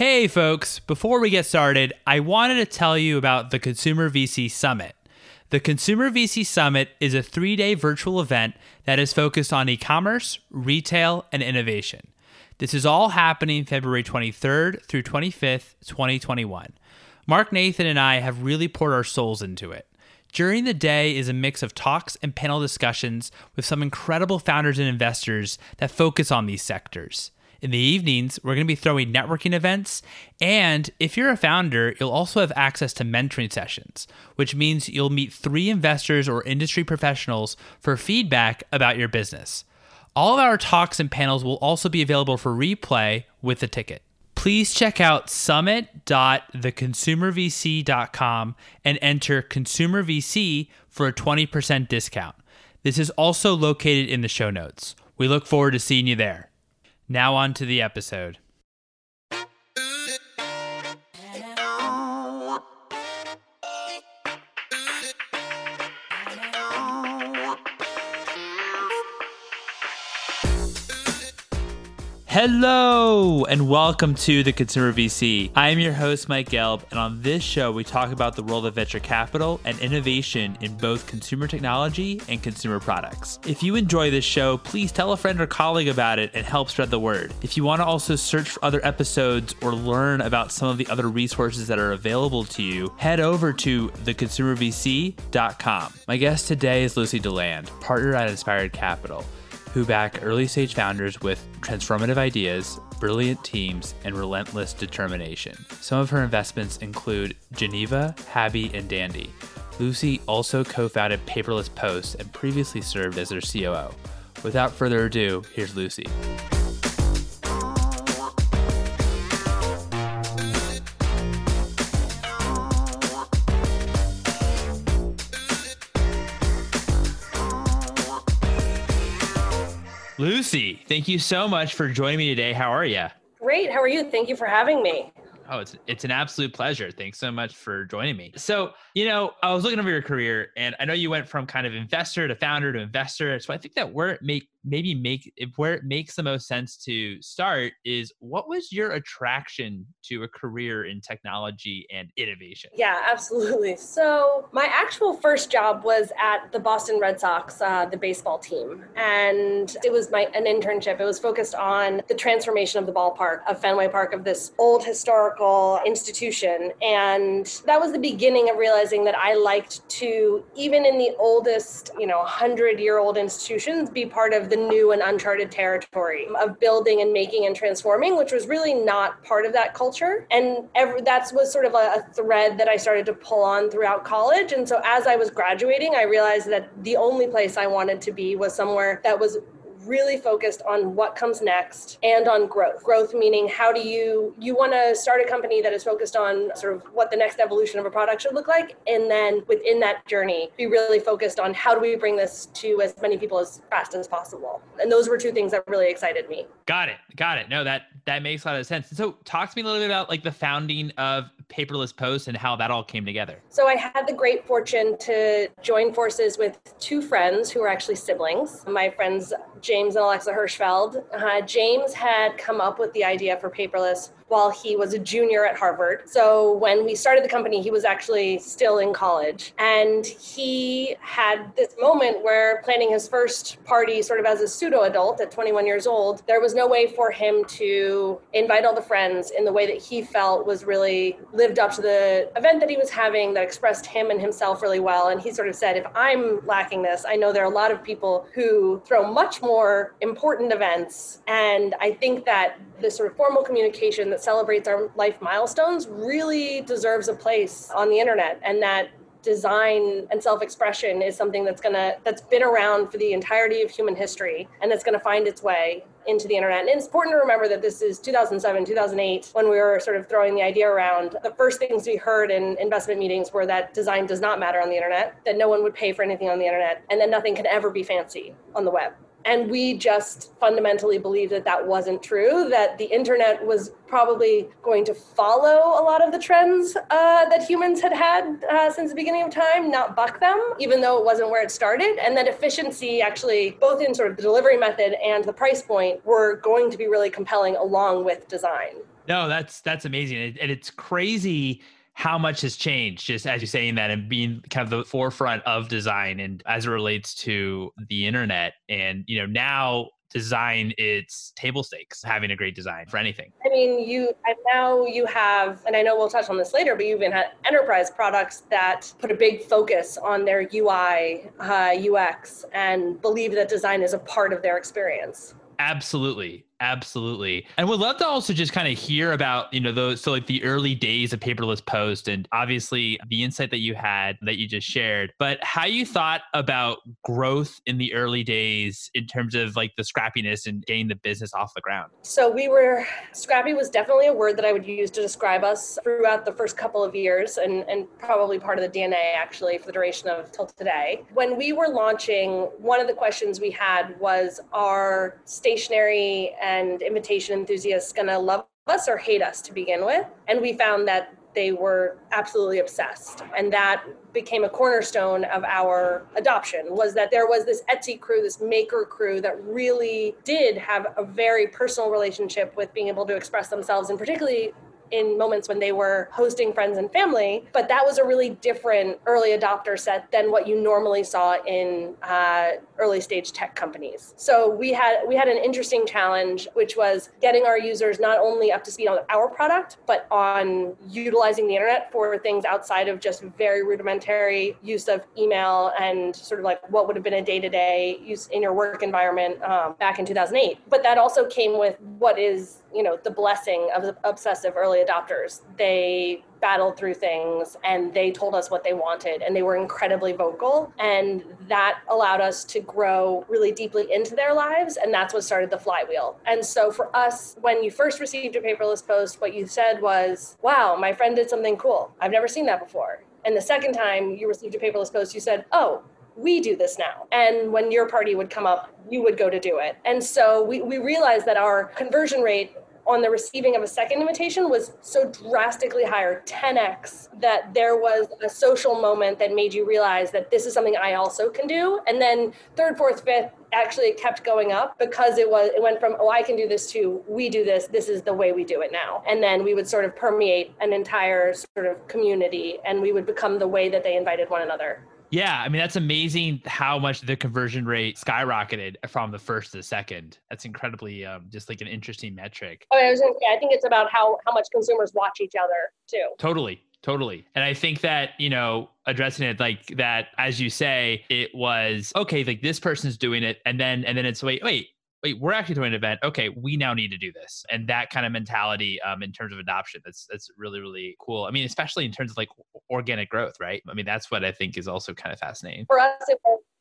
Hey, folks, before we get started, I wanted to tell you about the Consumer VC Summit. The Consumer VC Summit is a three day virtual event that is focused on e commerce, retail, and innovation. This is all happening February 23rd through 25th, 2021. Mark Nathan and I have really poured our souls into it. During the day is a mix of talks and panel discussions with some incredible founders and investors that focus on these sectors. In the evenings, we're going to be throwing networking events. And if you're a founder, you'll also have access to mentoring sessions, which means you'll meet three investors or industry professionals for feedback about your business. All of our talks and panels will also be available for replay with a ticket. Please check out summit.theconsumervc.com and enter ConsumerVC for a 20% discount. This is also located in the show notes. We look forward to seeing you there. Now, on to the episode. Hello and welcome to the Consumer VC. I am your host, Mike Gelb, and on this show, we talk about the world of venture capital and innovation in both consumer technology and consumer products. If you enjoy this show, please tell a friend or colleague about it and help spread the word. If you want to also search for other episodes or learn about some of the other resources that are available to you, head over to theconsumervc.com. My guest today is Lucy Deland, partner at Inspired Capital who back early stage founders with transformative ideas, brilliant teams, and relentless determination. Some of her investments include Geneva, Habi, and Dandy. Lucy also co founded Paperless Post and previously served as their COO. Without further ado, here's Lucy. Lucy, thank you so much for joining me today. How are you? Great. How are you? Thank you for having me. Oh, it's it's an absolute pleasure. Thanks so much for joining me. So, you know, I was looking over your career and I know you went from kind of investor to founder to investor. So I think that where it make maybe make if where it makes the most sense to start is what was your attraction to a career in technology and innovation? Yeah, absolutely. So my actual first job was at the Boston Red Sox, uh, the baseball team, and it was my an internship. It was focused on the transformation of the ballpark of Fenway Park of this old historical institution, and that was the beginning of realizing that I liked to even in the oldest, you know, hundred year old institutions, be part of the new and uncharted territory of building and making and transforming, which was really not part of that culture. And every, that was sort of a, a thread that I started to pull on throughout college. And so as I was graduating, I realized that the only place I wanted to be was somewhere that was really focused on what comes next and on growth. Growth meaning how do you you want to start a company that is focused on sort of what the next evolution of a product should look like and then within that journey be really focused on how do we bring this to as many people as fast as possible. And those were two things that really excited me. Got it. Got it. No, that that makes a lot of sense. So talk to me a little bit about like the founding of Paperless Post and how that all came together. So I had the great fortune to join forces with two friends who were actually siblings. My friends James and Alexa Hirschfeld. Uh, James had come up with the idea for Paperless while he was a junior at Harvard. So when we started the company, he was actually still in college. And he had this moment where planning his first party, sort of as a pseudo adult at 21 years old, there was no way for him to invite all the friends in the way that he felt was really lived up to the event that he was having that expressed him and himself really well. And he sort of said, if I'm lacking this, I know there are a lot of people who throw much more important events. And I think that the sort of formal communication that celebrates our life milestones really deserves a place on the internet and that design and self-expression is something that's gonna that's been around for the entirety of human history and that's gonna find its way into the internet. And it's important to remember that this is 2007, 2008, when we were sort of throwing the idea around. The first things we heard in investment meetings were that design does not matter on the internet, that no one would pay for anything on the internet, and that nothing can ever be fancy on the web. And we just fundamentally believed that that wasn't true, that the internet was probably going to follow a lot of the trends uh, that humans had had uh, since the beginning of time, not buck them, even though it wasn't where it started. And that efficiency, actually, both in sort of the delivery method and the price point, were going to be really compelling along with design. No, that's that's amazing, and it's crazy how much has changed just as you're saying that and being kind of the forefront of design and as it relates to the internet. And you know now design it's table stakes having a great design for anything. I mean you and now you have and i know we'll touch on this later but you even had enterprise products that put a big focus on their ui uh, ux and believe that design is a part of their experience. Absolutely Absolutely. And we'd love to also just kind of hear about, you know, those so like the early days of paperless post and obviously the insight that you had that you just shared, but how you thought about growth in the early days in terms of like the scrappiness and getting the business off the ground. So we were scrappy was definitely a word that I would use to describe us throughout the first couple of years and, and probably part of the DNA actually for the duration of till today. When we were launching, one of the questions we had was our stationery and invitation enthusiasts going to love us or hate us to begin with. And we found that they were absolutely obsessed and that became a cornerstone of our adoption was that there was this etsy crew this maker crew that really did have a very personal relationship with being able to express themselves and particularly in moments when they were hosting friends and family. But that was a really different early adopter set than what you normally saw in uh, early stage tech companies. So we had we had an interesting challenge, which was getting our users not only up to speed on our product, but on utilizing the internet for things outside of just very rudimentary use of email and sort of like what would have been a day to day use in your work environment um, back in 2008. But that also came with what is you know the blessing of the obsessive early adopters. They battled through things and they told us what they wanted and they were incredibly vocal. And that allowed us to grow really deeply into their lives and that's what started the flywheel. And so for us when you first received a paperless post what you said was wow my friend did something cool. I've never seen that before. And the second time you received a paperless post you said oh we do this now. And when your party would come up, you would go to do it. And so we, we realized that our conversion rate on the receiving of a second invitation was so drastically higher 10x that there was a social moment that made you realize that this is something i also can do and then third fourth fifth actually it kept going up because it was it went from oh i can do this to we do this this is the way we do it now and then we would sort of permeate an entire sort of community and we would become the way that they invited one another yeah, I mean that's amazing how much the conversion rate skyrocketed from the first to the second. That's incredibly um, just like an interesting metric. Oh, I was gonna say, I think it's about how how much consumers watch each other too. Totally, totally. And I think that you know addressing it like that, as you say, it was okay. Like this person's doing it, and then and then it's wait, wait, wait, we're actually doing an event. Okay, we now need to do this, and that kind of mentality um, in terms of adoption. That's that's really really cool. I mean, especially in terms of like organic growth, right? I mean, that's what I think is also kind of fascinating. For us,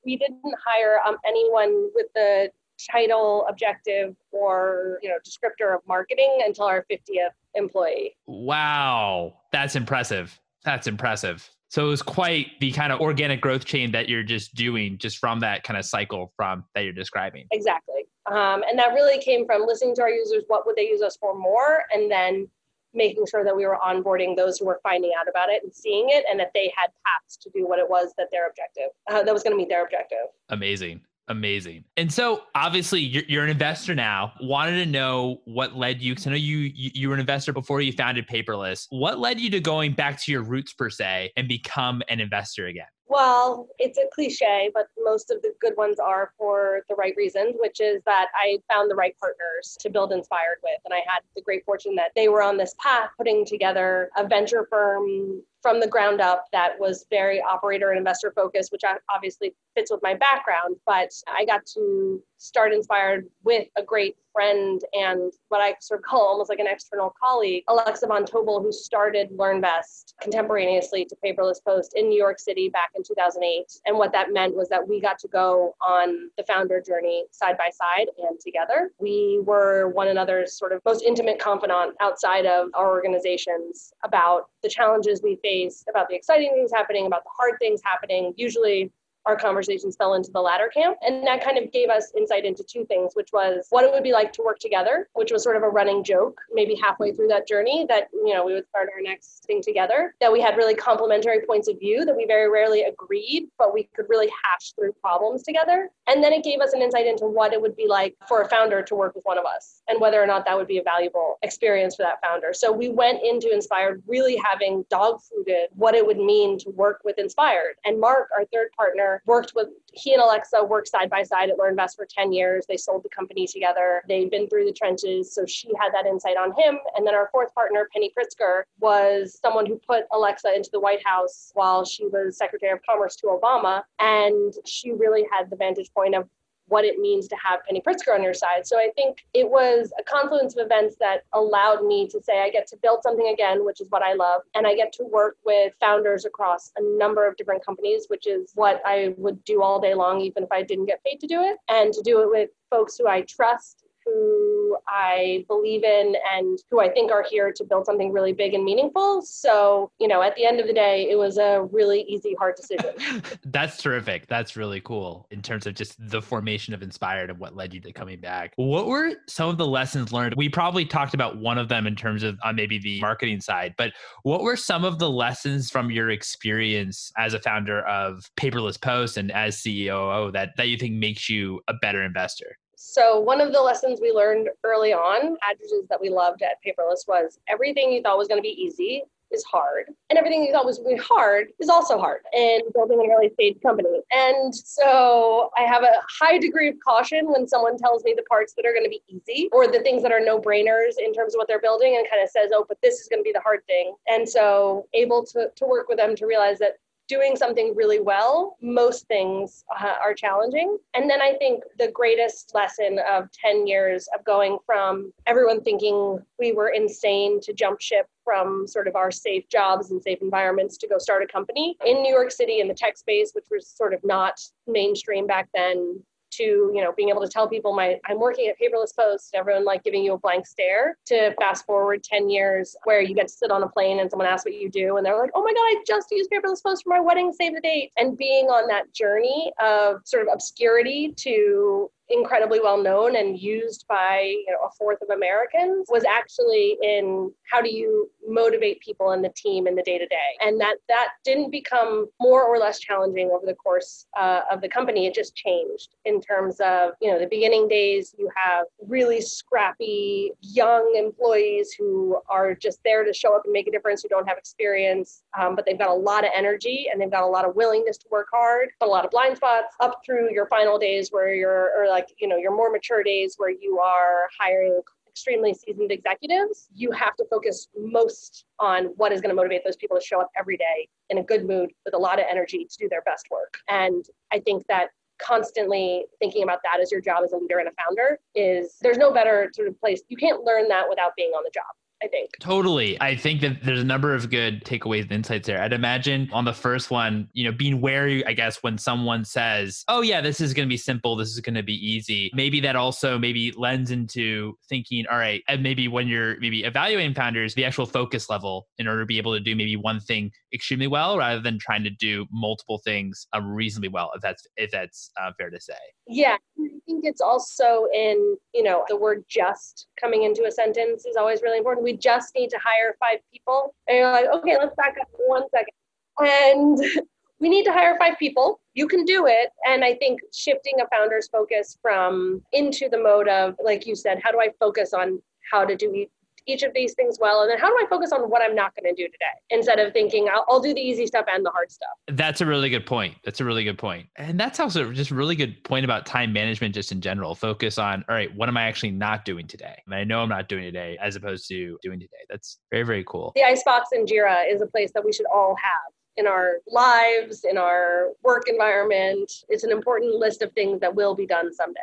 we didn't hire um, anyone with the title, objective, or you know descriptor of marketing until our 50th employee. Wow, that's impressive. That's impressive. So it was quite the kind of organic growth chain that you're just doing just from that kind of cycle from that you're describing. Exactly. Um, and that really came from listening to our users, what would they use us for more? And then making sure that we were onboarding those who were finding out about it and seeing it and that they had paths to do what it was that their objective, uh, that was going to meet their objective. Amazing. Amazing. And so obviously you're, you're an investor now. Wanted to know what led you, because I know you, you, you were an investor before you founded Paperless. What led you to going back to your roots per se and become an investor again? Well, it's a cliche, but most of the good ones are for the right reasons, which is that I found the right partners to build Inspired with. And I had the great fortune that they were on this path putting together a venture firm from the ground up that was very operator and investor focused, which obviously fits with my background. But I got to start Inspired with a great friend and what I sort of call almost like an external colleague, Alexa Von Tobel, who started LearnVest contemporaneously to Paperless Post in New York City back in 2008. And what that meant was that we got to go on the founder journey side by side and together. We were one another's sort of most intimate confidant outside of our organizations about the challenges we face, about the exciting things happening, about the hard things happening. Usually our conversations fell into the latter camp. And that kind of gave us insight into two things, which was what it would be like to work together, which was sort of a running joke, maybe halfway through that journey that, you know, we would start our next thing together, that we had really complementary points of view, that we very rarely agreed, but we could really hash through problems together. And then it gave us an insight into what it would be like for a founder to work with one of us and whether or not that would be a valuable experience for that founder. So we went into Inspired really having dog fooded what it would mean to work with Inspired. And Mark, our third partner, worked with he and Alexa worked side by side at LearnVest for 10 years. They sold the company together. They've been through the trenches. So she had that insight on him. And then our fourth partner, Penny Pritzker, was someone who put Alexa into the White House while she was Secretary of Commerce to Obama. And she really had the vantage point of what it means to have Penny Pritzker on your side. So I think it was a confluence of events that allowed me to say I get to build something again, which is what I love, and I get to work with founders across a number of different companies, which is what I would do all day long, even if I didn't get paid to do it, and to do it with folks who I trust who I believe in and who I think are here to build something really big and meaningful. So, you know, at the end of the day, it was a really easy, hard decision. That's terrific. That's really cool in terms of just the formation of Inspired and what led you to coming back. What were some of the lessons learned? We probably talked about one of them in terms of uh, maybe the marketing side, but what were some of the lessons from your experience as a founder of Paperless Post and as COO that, that you think makes you a better investor? So one of the lessons we learned early on, adjectives that we loved at Paperless was everything you thought was going to be easy is hard, and everything you thought was really hard is also hard in building an early stage company. And so I have a high degree of caution when someone tells me the parts that are going to be easy or the things that are no brainers in terms of what they're building and kind of says, oh, but this is going to be the hard thing. And so able to, to work with them to realize that doing something really well, most things uh, are challenging. And then I think the greatest lesson of 10 years of going from everyone thinking we were insane to jump ship from sort of our safe jobs and safe environments to go start a company in New York City in the tech space, which was sort of not mainstream back then, to you know being able to tell people my i'm working at paperless post everyone like giving you a blank stare to fast forward 10 years where you get to sit on a plane and someone asks what you do and they're like oh my god i just used paperless post for my wedding save the date. And being on that journey of sort of obscurity to incredibly well known and used by you know, a fourth of Americans was actually in how do you motivate people in the team in the day to day, and that that didn't become more or less challenging over the course uh, of the company. It just changed in terms of you know the beginning days. You have really scrappy young employees who are just there to show up and make a difference, who don't have experience, um, but they've got a lot of energy and they've got a lot of willingness to work hard, but a lot of blind spots. Up through your final days where you're like like you know your more mature days where you are hiring extremely seasoned executives you have to focus most on what is going to motivate those people to show up every day in a good mood with a lot of energy to do their best work. And i think that constantly thinking about that as your job as a leader and a founder is there's no better sort of place you can't learn that without being on the job I think. Totally. I think that there's a number of good takeaways and insights there. I'd imagine on the first one, you know, being wary, I guess, when someone says, oh, yeah, this is going to be simple, this is going to be easy, maybe that also maybe lends into thinking, all right, and maybe when you're maybe evaluating founders, the actual focus level in order to be able to do maybe one thing extremely well rather than trying to do multiple things um, reasonably well, if that's, if that's uh, fair to say. Yeah. I think it's also in, you know, the word just coming into a sentence is always really important we just need to hire five people. And you're like, okay, let's back up one second. And we need to hire five people. You can do it. And I think shifting a founder's focus from into the mode of, like you said, how do I focus on how to do each of these things well and then how do i focus on what i'm not going to do today instead of thinking I'll, I'll, do the easy stuff and the hard stuff? That's a really good point. That's a really good point. And that's also just a really good point about time management just in general. Focus on all right what am i actually not doing today? And i know i'm not doing today as opposed to doing today. That's very very cool. The icebox in jira is a place that we should all have in our lives in our work environment. It's an important list of things that will be done someday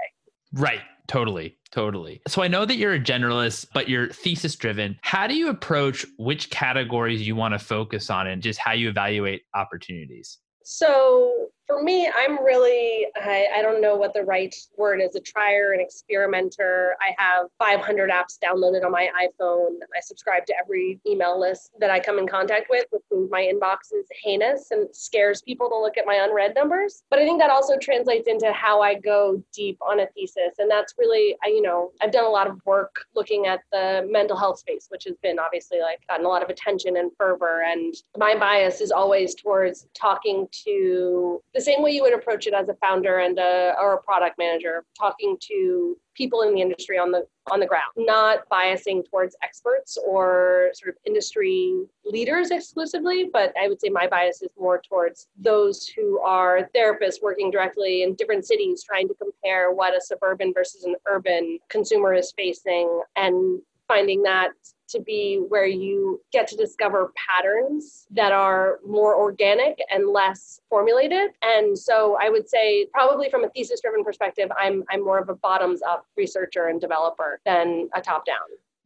right Totally. Totally. So I know that you're a generalist, but you're thesis driven. How do you approach which categories you want to focus on and just how you evaluate opportunities? So for me, I'm really, I, I, don't know what the right word is a trier, an experimenter. I have 500 apps downloaded on my iPhone. I subscribe to every email list that I come in contact with, which means my inbox is heinous and scares people to look at my unread numbers. But I think that also translates into how I go deep on a thesis. And that's really, I, you know, I've done a lot of work looking at the mental health space, which has been obviously like gotten a lot of attention and fervor. And my bias is always towards talking to the same way you would approach it as a founder and a, or a product manager, talking to people in the industry on the on the ground, not biasing towards experts or sort of industry leaders exclusively, but I would say my bias is more towards those who are therapists working directly in different cities trying to compare what a suburban versus an urban consumer is facing and finding that to be where you get to discover patterns that are more organic and less formulated. And so I would say probably from a thesis driven perspective, I'm I'm more of a bottoms up researcher and developer than a top down.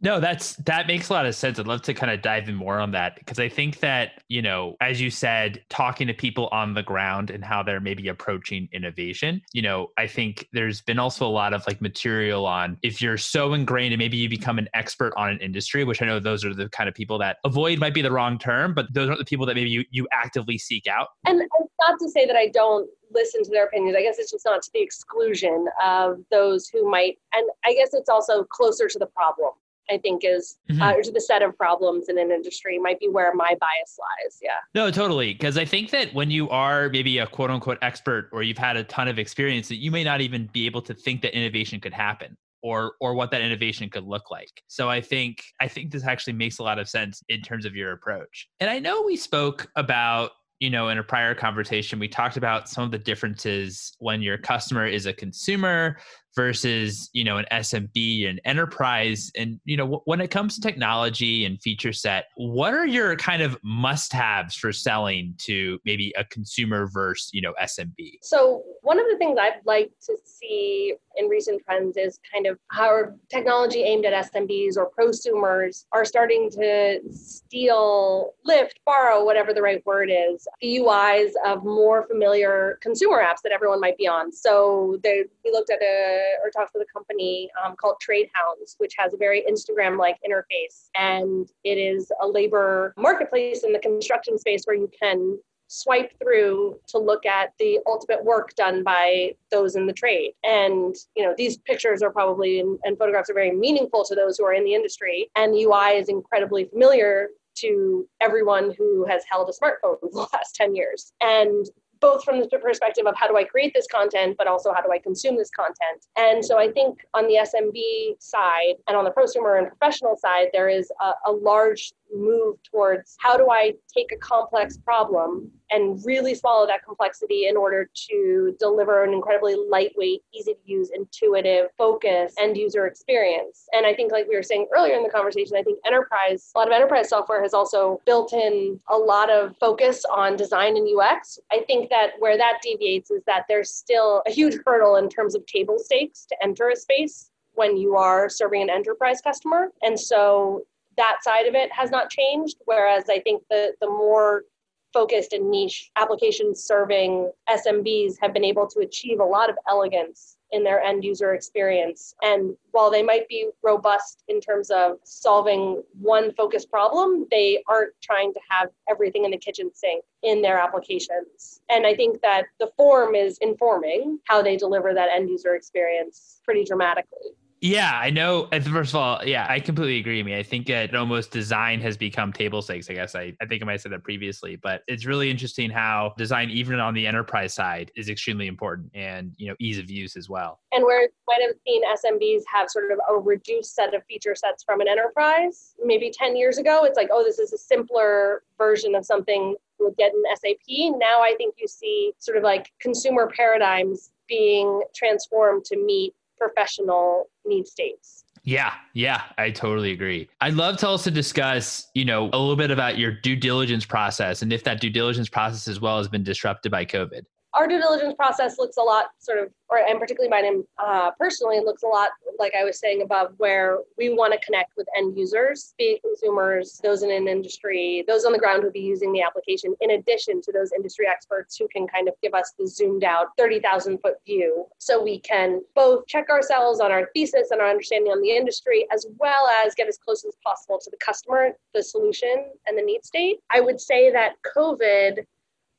No, that's that makes a lot of sense. I'd love to kind of dive in more on that because I think that, you know, as you said, talking to people on the ground and how they're maybe approaching innovation, you know, I think there's been also a lot of like material on if you're so ingrained and maybe you become an expert on an industry, which I know those are the kind of people that avoid might be the wrong term, but those aren't the people that maybe you, you actively seek out. And, and not to say that I don't listen to their opinions. I guess it's just not to the exclusion of those who might, and I guess it's also closer to the problem I think is mm-hmm. uh, the set of problems in an industry might be where my bias lies. Yeah. No, totally. Because I think that when you are maybe a quote unquote expert or you've had a ton of experience, that you may not even be able to think that innovation could happen or or what that innovation could look like. So I think I think this actually makes a lot of sense in terms of your approach. And I know we spoke about you know, in a prior conversation, we talked about some of the differences when your customer is a consumer versus you know an SMB and enterprise. And you know when it comes to technology and feature set what are your kind of must haves for selling to maybe a consumer versus you know SMB so one of the things I'd like to see in recent trends is kind of how technology aimed at SMBs or prosumers are starting to steal, lift, borrow, whatever the right word is, the UIs of more familiar consumer apps that everyone might be on. So they, we looked at a or talked with a company um, called Trade Hounds, which has a very Instagram-like interface, and it is a labor marketplace in the construction space where you can swipe through to look at the ultimate work done by those in the trade. And, you know, these pictures are probably and, and photographs are very meaningful to those who are in the industry. And the UI is incredibly familiar to everyone who has held a smartphone for the last 10 years. And both from the perspective of how do I create this content, but also how do I consume this content. And so I think on the SMB side and on the prosumer and professional side, there is a, a large move towards how do I take a complex problem and really swallow that complexity in order to deliver an incredibly lightweight, easy to use, intuitive, focused end user experience. And I think, like we were saying earlier in the conversation, I think enterprise, a lot of enterprise software has also built in a lot of focus on design and UX. I think that where that deviates is that there's still a huge hurdle in terms of table stakes to enter a space when you are serving an enterprise customer. And so that side of it has not changed. Whereas I think the, the more focused and niche applications serving SMBs have been able to achieve a lot of elegance in their end user experience. And while they might be robust in terms of solving one focused problem, they aren't trying to have everything in the kitchen sink in their applications. And I think that the form is informing how they deliver that end user experience pretty dramatically. Yeah, I know. Uh, first of all, yeah, I completely agree. I mean, I think that almost design has become table stakes. I guess I, I think I might have said that previously, but it's really interesting how design, even on the enterprise side, is extremely important and you know ease of use as well. And where might have seen SMBs have sort of a reduced set of feature sets from an enterprise, maybe ten years ago, it's like, oh, this is a simpler version of something you would get in SAP. Now I think you see sort of like consumer paradigms being transformed to meet professional need states. Yeah, yeah, I totally agree. I'd love to also discuss, you know, a little bit about your due diligence process and if that due diligence process as well has been disrupted by COVID. Our due diligence process looks a lot sort of, or and particularly mine uh, personally looks a lot like I was saying above, where we want to connect with end users, be it consumers, those in an industry, those on the ground who be using the application, in addition to those industry experts who can kind of give us the zoomed out 30,000 foot view, so we can both check ourselves on our thesis and our understanding on the industry, as well as get as close as possible to the customer, the solution, and the need state. I would say that COVID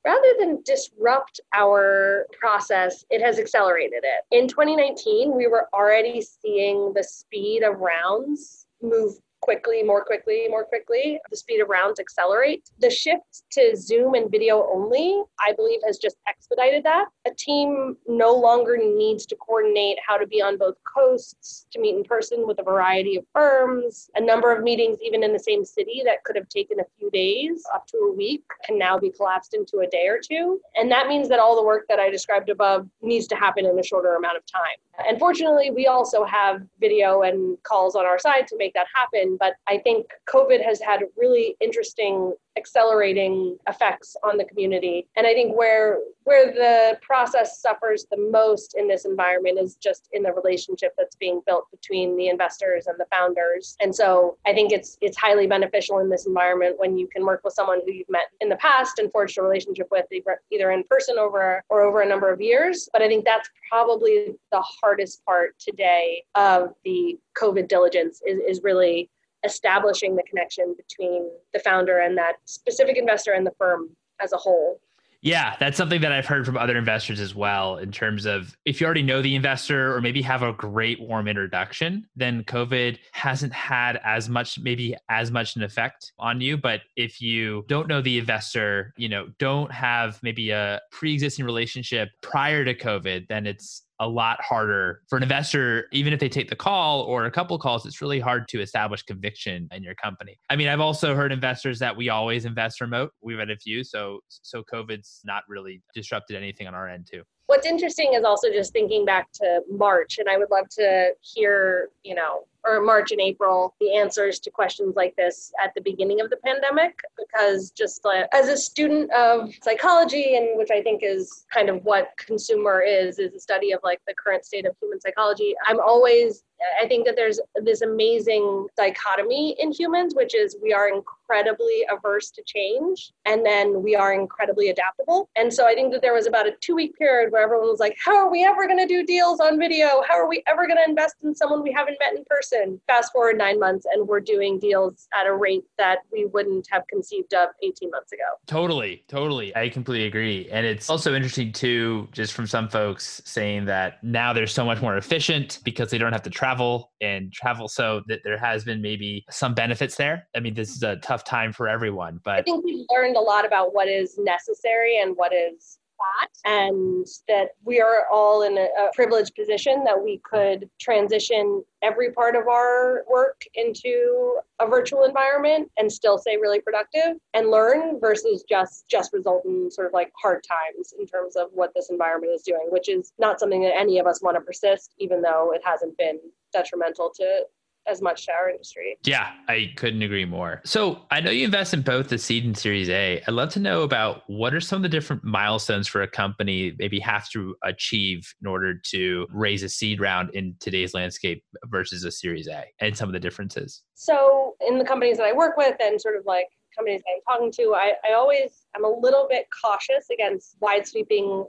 rather than disrupt our process, it has accelerated it. In 2019, we were already seeing the speed of rounds move quickly, more quickly, more quickly. The speed of rounds accelerate. The shift to Zoom and video only, I believe, has just expedited that. A team no longer needs to coordinate how to be on both coasts, to meet in person with a variety of firms. A number of meetings, even in the same city, that could have taken a few days up to a week, can now be collapsed into a day or two. And that means that all the work that I described above needs to happen in a shorter amount of time. And fortunately, we also have video and calls on our side to make that happen. But I think COVID has had really interesting accelerating effects on the community. And I think where where the process suffers the most in this environment is just in the relationship that's being built between the investors and the founders. And so I think it's it's highly beneficial in this environment when you can work with someone who you've met in the past and forged a relationship with either in person over or over a number of years. But I think that's probably the hardest part today of the COVID diligence is, is really establishing the connection between the founder and that specific investor and the firm as a whole. Yeah, that's something that I've heard from other investors as well. In terms of if you already know the investor or maybe have a great warm introduction, then COVID hasn't had as much, maybe as much an effect on you. But if you don't know the investor, you know, don't have maybe a pre existing relationship prior to COVID, then it's a lot harder for an investor, even if they take the call or a couple calls, it's really hard to establish conviction in your company. I mean, I've also heard investors that we always invest remote. We've had a few, so so COVID's not really disrupted anything on our end too. What's interesting is also just thinking back to March, and I would love to hear, you know, or March and April, the answers to questions like this at the beginning of the pandemic. Because just as a student of psychology, and which I think is kind of what consumer is, is a study of like the current state of human psychology, I'm always I think that there's this amazing dichotomy in humans, which is we are incredibly averse to change and then we are incredibly adaptable. And so I think that there was about a two week period where everyone was like, How are we ever going to do deals on video? How are we ever going to invest in someone we haven't met in person? Fast forward nine months and we're doing deals at a rate that we wouldn't have conceived of 18 months ago. Totally, totally. I completely agree. And it's also interesting too, just from some folks saying that now they're so much more efficient because they don't have to travel travel and travel so that there has been maybe some benefits there. I mean, this is a tough time for everyone, but I think we've learned a lot about what is necessary and what is not. and that we are all in a, a, privileged position that we could transition every part of our work into a virtual environment and still stay really productive and learn versus just just result in sort of like hard times in terms of what this environment is doing which is not something that any of us want to persist even though it hasn't been detrimental to as much to our industry. Yeah, I couldn't agree more. So I know you invest in both the seed and series A. I'd love to know about what are some of the different milestones for a company maybe have to achieve in order to raise a seed round in today's landscape versus a series A and some of the differences. So in the companies that I work with and sort of like companies I'm talking to, I, I always I'm a little bit cautious against wide sweeping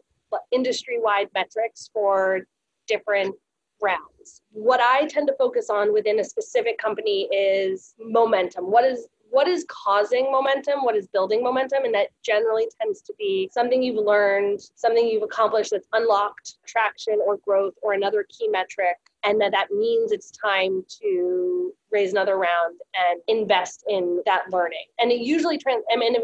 industry wide metrics for different rounds. What I tend to focus on within a specific company is momentum. What is what is causing momentum, what is building momentum, and that generally tends to be something you've learned, something you've accomplished that's unlocked traction or growth or another key metric, and that that means it's time to raise another round and invest in that learning. And it usually trans. I mean,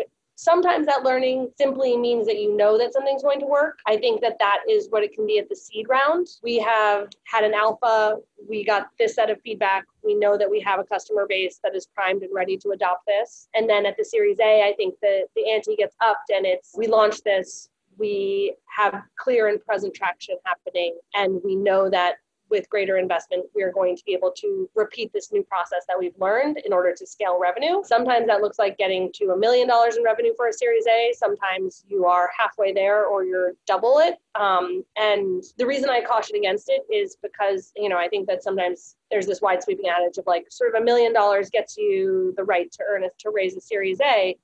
Sometimes that learning simply means that you know that something's going to work. I think that that is what it can be at the seed round. We have had an alpha, we got this set of feedback. We know that we have a customer base that is primed and ready to adopt this. And then at the Series A, I think that the ante gets upped and it's we launch this, we have clear and present traction happening, and we know that with greater investment, we are going to be able to repeat this new process that we've learned in order to scale revenue. Sometimes that looks like getting to a million dollars in revenue for a Series A. Sometimes you are halfway there or you're double it. Um, and the reason I caution against it is because, you know, I think that sometimes there's this wide sweeping adage of like sort of a million dollars gets you the right to earn it to raise a Series A.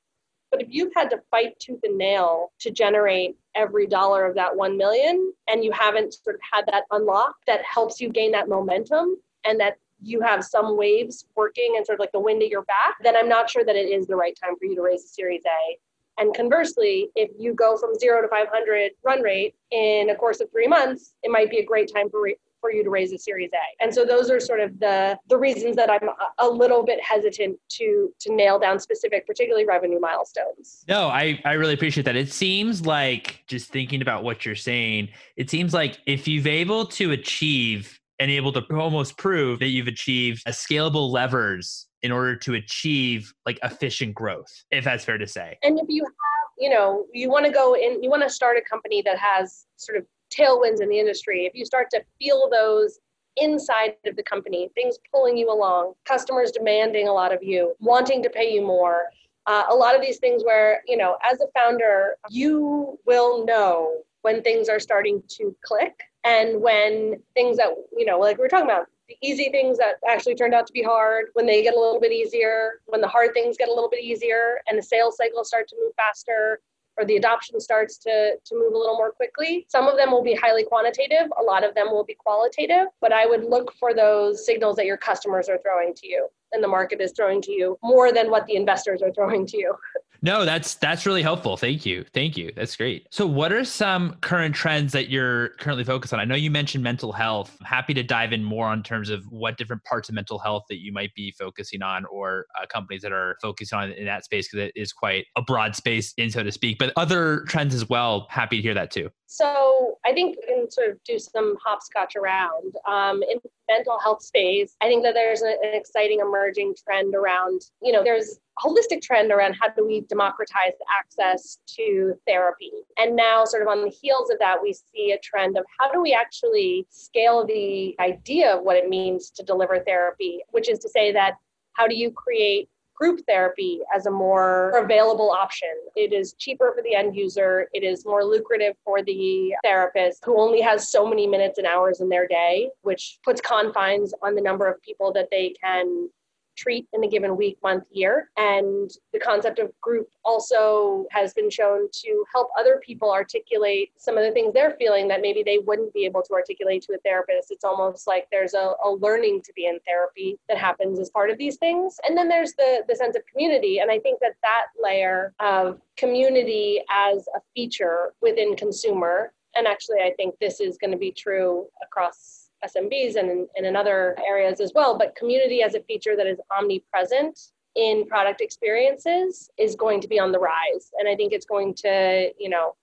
But if you've had to fight tooth and nail to generate every dollar of that 1 million and you haven't sort of had that unlock that helps you gain that momentum and that you have some waves working and sort of like the wind at your back, then I'm not sure that it is the right time for you to raise a Series A. And conversely, if you go from zero to 500 run rate in a course of three months, it might be a great time for for you to raise a Series A. And so those are sort of the the reasons that I'm a little bit hesitant to to nail down specific, particularly revenue milestones. No, I I really appreciate that. It seems like just thinking about what you're saying, it seems like if you've able to achieve and able to almost prove that you've achieved a scalable levers in order to achieve like efficient growth, if that's fair to say. And if you have, you know, you want to go in, you want to start a company that has sort of tailwinds in the industry, if you start to feel those inside of the company, things pulling you along, customers demanding a lot of you, wanting to pay you more, uh, a lot of these things where, you know, as a founder, you will know when things are starting to click and when things that, you know, like we are talking about, the easy things that actually turned out to be hard, when they get a little bit easier, when the hard things get a little bit easier and the sales cycles start to move faster, or the adoption starts to, to move a little more quickly. Some of them will be highly quantitative, a lot of them will be qualitative, but I would look for those signals that your customers are throwing to you and the market is throwing to you more than what the investors are throwing to you. No, that's that's really helpful. Thank you. Thank you. That's great. So what are some current trends that you're currently focused on? I know you mentioned mental health. I'm happy to dive in more on terms of what different parts of mental health that you might be focusing on or uh, companies that are focusing on in that space because it is quite a broad space in so to speak, but other trends as well. Happy to hear that too. So I think we can sort of do some hopscotch around. Um, in mental health space, I think that there's an exciting emerging trend around, you know, there's a holistic trend around how do we democratize access to therapy. And now, sort of on the heels of that, we see a trend of how do we actually scale the idea of what it means to deliver therapy, which is to say that how do you create group therapy as a more available option. It is cheaper for the end user, it is more lucrative for the therapist who only has so many minutes and hours in their day, which puts confines on the number of people that they can treat in a given week, month, year. And the concept of group also has been shown to help other people articulate some of the things they're feeling that maybe they wouldn't be able to articulate to a therapist. It's almost like there's a, a learning to be in therapy that happens as part of these things. And then there's the, the sense of community. And I think that that layer of community as a feature within consumer and actually i think this is going to be true across SMBs and in, and in other areas as well. But community as a feature that is omnipresent in product experiences is going to be on the rise. And I think it's going to, you know,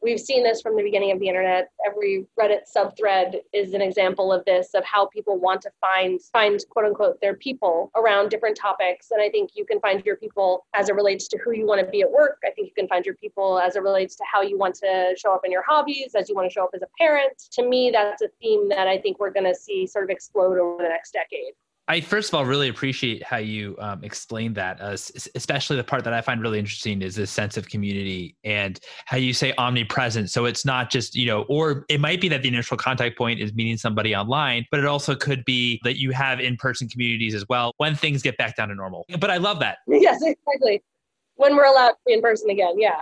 We've seen this from the beginning of the internet. Every Reddit subthread is an example of this, of how people want to find find quote unquote their people around different topics. And I think you can find your people as it relates to who you want to be at work. I think you can find your people as it relates to how you want to show up in your hobbies, as you want to show up as a parent. To me, that's a theme that I think we're going to see sort of explode over the next decade. I first of all really appreciate how you um, explained that, uh, especially the part that I find really interesting is this sense of community and how you say omnipresent. So it's not just you know, or it might be that the initial contact point is meeting somebody online, but it also could be that you have in-person communities as well when things get back down to normal. But I love that. Yes, exactly. When we're allowed to be in person again, yeah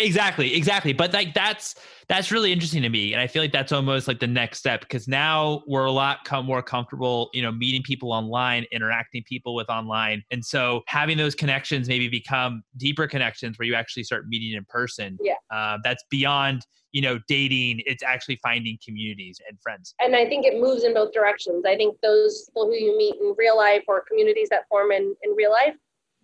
exactly exactly but like that's that's really interesting to me and i feel like that's almost like the next step because now we're a lot com- more comfortable you know meeting people online interacting people with online and so having those connections maybe become deeper connections where you actually start meeting in person yeah. uh, that's beyond you know dating it's actually finding communities and friends. And i think it moves in both directions. I think those people who you meet in real life or communities that form in, in real life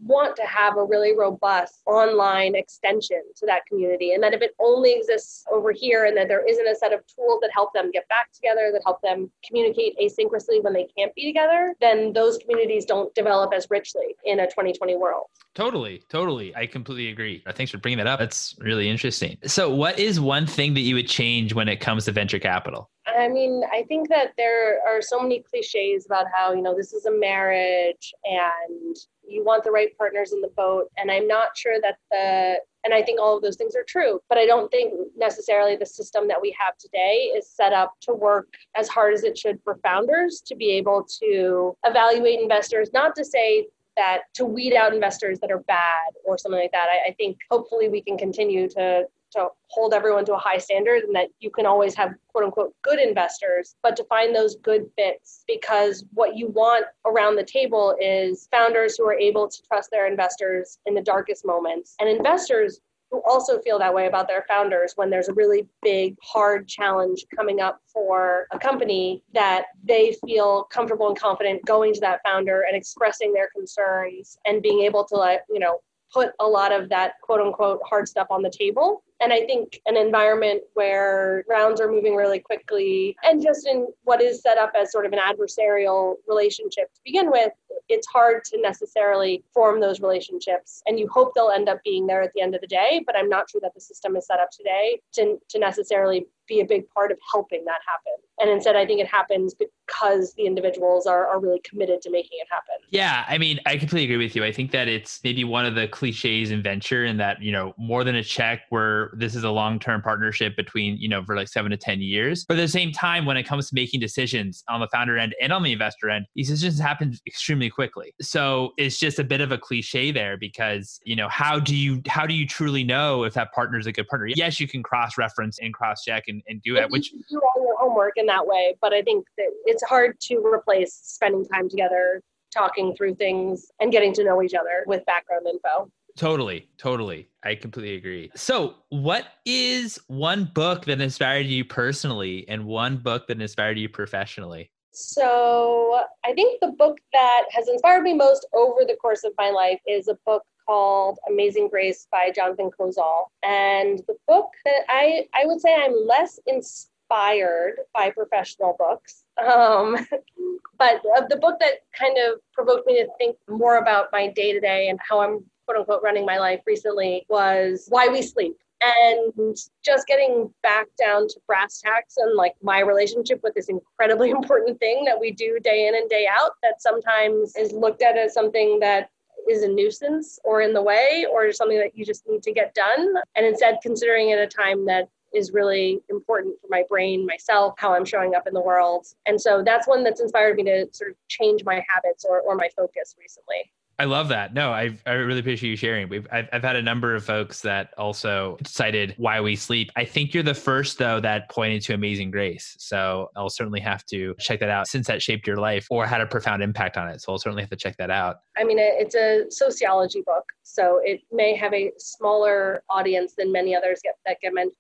want to have a really robust online extension to that community. And that if it only exists over here and that there isn't a set of tools that help them get back together, that help them communicate asynchronously when they can't be together, then those communities don't develop as richly in a 2020 world. Totally, totally. I completely agree. Uh, thanks for bringing that up. That's really interesting. So, what is one thing that you would change when it comes to venture capital? I mean, I think that there are so many cliches about how, you know, this is a marriage and you want the right partners in the boat. And I'm not sure that the, and I think all of those things are true, but I don't think necessarily the system that we have today is set up to work as hard as it should for founders to be able to evaluate investors, not to say that to weed out investors that are bad or something like that. I, I think hopefully we can continue to to hold everyone to a high standard and that you can always have quote unquote good investors, but to find those good fits because what you want around the table is founders who are able to trust their investors in the darkest moments and investors who also feel that way about their founders when there's a really big, hard challenge coming up for a company that they feel comfortable and confident going to that founder and expressing their concerns and being able to let, you know, put a lot of that quote unquote hard stuff on the table. And I think an environment where rounds are moving really quickly and just in what is set up as sort of an adversarial relationship to begin with, it's hard to necessarily form those relationships. And you hope they'll end up being there at the end of the day, but I'm not sure that the system is set up today to, to necessarily be a big part of helping that happen. And instead, I think it happens because the individuals are, are really committed to making it happen. Yeah, I mean, I completely agree with you. I think that it's maybe one of the cliches in venture, and that you know, more than a check, where this is a long term partnership between you know for like seven to ten years. But at the same time, when it comes to making decisions on the founder end and on the investor end, these decisions happen extremely quickly. So it's just a bit of a cliche there because you know how do you how do you truly know if that partner is a good partner? Yes, you can cross reference and cross check and, and do it, which do all your homework in that way. But I think that it's hard to replace spending time together, talking through things, and getting to know each other with background info. Totally, totally. I completely agree. So, what is one book that inspired you personally and one book that inspired you professionally? So, I think the book that has inspired me most over the course of my life is a book called Amazing Grace by Jonathan Kozol. And the book that I, I would say I'm less inspired by professional books. Um, but the book that kind of provoked me to think more about my day to day and how I'm quote unquote running my life recently was Why We Sleep. And just getting back down to brass tacks and like my relationship with this incredibly important thing that we do day in and day out that sometimes is looked at as something that is a nuisance or in the way or something that you just need to get done. And instead, considering it a time that is really important for my brain, myself, how I'm showing up in the world. And so that's one that's inspired me to sort of change my habits or, or my focus recently. I love that. No, I I really appreciate you sharing. We've I've, I've had a number of folks that also cited why we sleep. I think you're the first though that pointed to Amazing Grace. So I'll certainly have to check that out since that shaped your life or had a profound impact on it. So I'll certainly have to check that out. I mean, it's a sociology book, so it may have a smaller audience than many others get that get mentioned.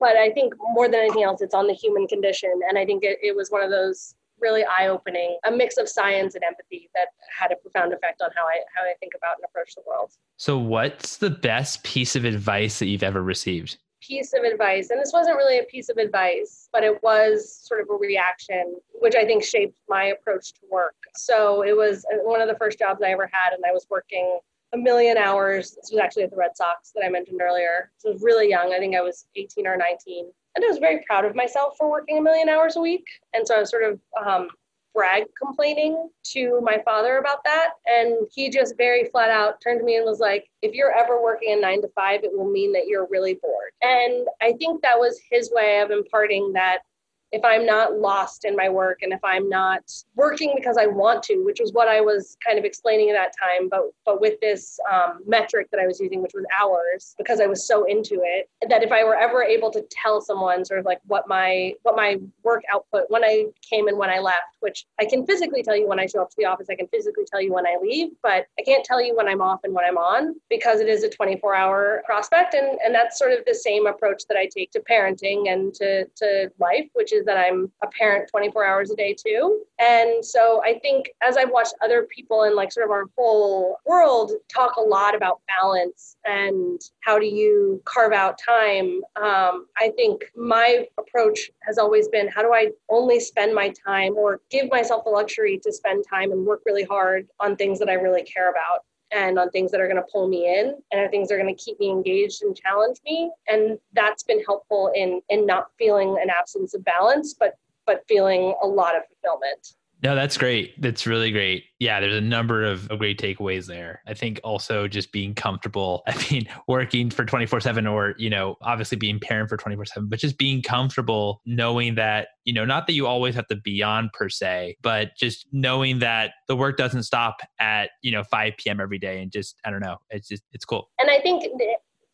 But I think more than anything else, it's on the human condition, and I think it, it was one of those really eye-opening a mix of science and empathy that had a profound effect on how i how i think about and approach the world. So what's the best piece of advice that you've ever received? Piece of advice and this wasn't really a piece of advice but it was sort of a reaction which i think shaped my approach to work. So it was uh, one of the first jobs i ever had and i was working a million hours. This was actually at the red sox that i mentioned earlier. So i was really young i think i was 18 or 19 and I was very proud of myself for working a million hours a week. And so I was sort of um, brag complaining to my father about that. And he just very flat out turned to me and was like, if you're ever working a nine to five, it will mean that you're really bored. And I think that was his way of imparting that if I'm not lost in my work and if I'm not working because I want to, which was what I was kind of explaining at that time, but but with this um, metric that I was using, which was hours, because I was so into it, that if I were ever able to tell someone sort of like what my what my work output when I came and when I left, which I can physically tell you when I show up to the office, I can physically tell you when I leave, but I can't tell you when I'm off and when I'm on because it is a 24 hour prospect, and and that's sort of the same approach that I take to parenting and to to life, which is that I'm a parent 24 hours a day too. And so I think as I've watched other people in like sort of our whole world talk a lot about balance and how do you carve out time, um, I think my approach has always been how do I only spend my time or give myself the luxury to spend time and work really hard on things that I really care about and on things that are going to pull me in and things that are going to keep me engaged and challenge me and that's been helpful in in not feeling an absence of balance but but feeling a lot of fulfillment. No, that's great. That's really great. Yeah, there's a number of, great takeaways there. I think also just being comfortable. I mean, working for 24 7 or, you know, obviously being parent for 24 7, but just being comfortable knowing that, you know, not that you always have to be on per se, but just knowing that the work doesn't stop at, you know, 5 p.m. every day and just, I don't know, it's just, it's cool. And I think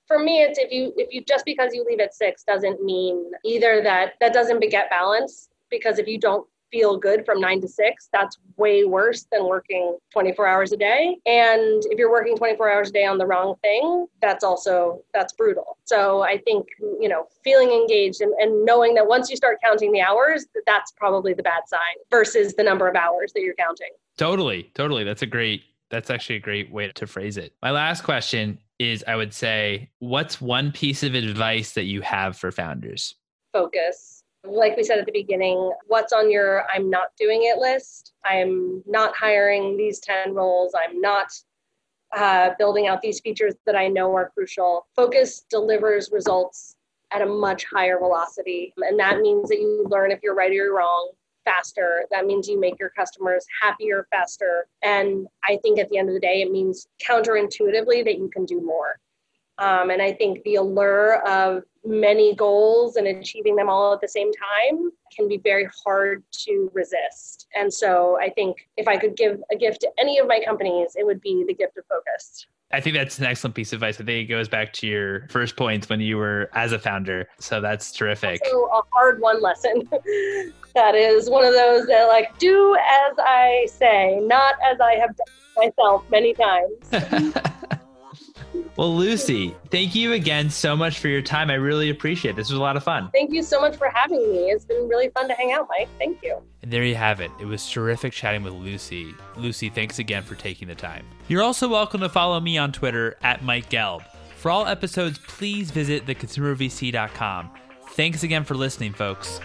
for me it's if you if you just because you leave at six doesn't mean either that that doesn't beget balance because if you don't feel good from nine to six, that's way worse than working 24 hours a day. And if you're working 24 hours a day on the wrong thing, that's also that's brutal. So I think, you know, feeling engaged and, and knowing that once you start counting the hours, that's probably the bad sign versus the number of hours that you're counting. Totally, totally. That's a great that's actually a great way to phrase it. My last question is I would say, what's one piece of advice that you have for founders? Focus like we said at the beginning, what's on your I'm not doing it list? I'm not hiring these 10 roles. I'm not uh, building out these features that I know are crucial. Focus delivers results at a much higher velocity. And that means that you learn if you're right or you're wrong faster. That means you make your customers happier faster. And I think at the end of the day, it means counterintuitively that you can do more. Um, and I think the allure of many goals and achieving them all at the same time can be very hard to resist. And so I think if I could give a gift to any of my companies, it would be the gift of focus. I think that's an excellent piece of advice. I think it goes back to your first point when you were as a founder. So that's terrific. So a hard one lesson. that is one of those that like do as I say, not as I have done myself many times. Well, Lucy, thank you again so much for your time. I really appreciate it. This was a lot of fun. Thank you so much for having me. It's been really fun to hang out, Mike. Thank you. And there you have it. It was terrific chatting with Lucy. Lucy, thanks again for taking the time. You're also welcome to follow me on Twitter at Mike Gelb. For all episodes, please visit theconsumervc.com. Thanks again for listening, folks.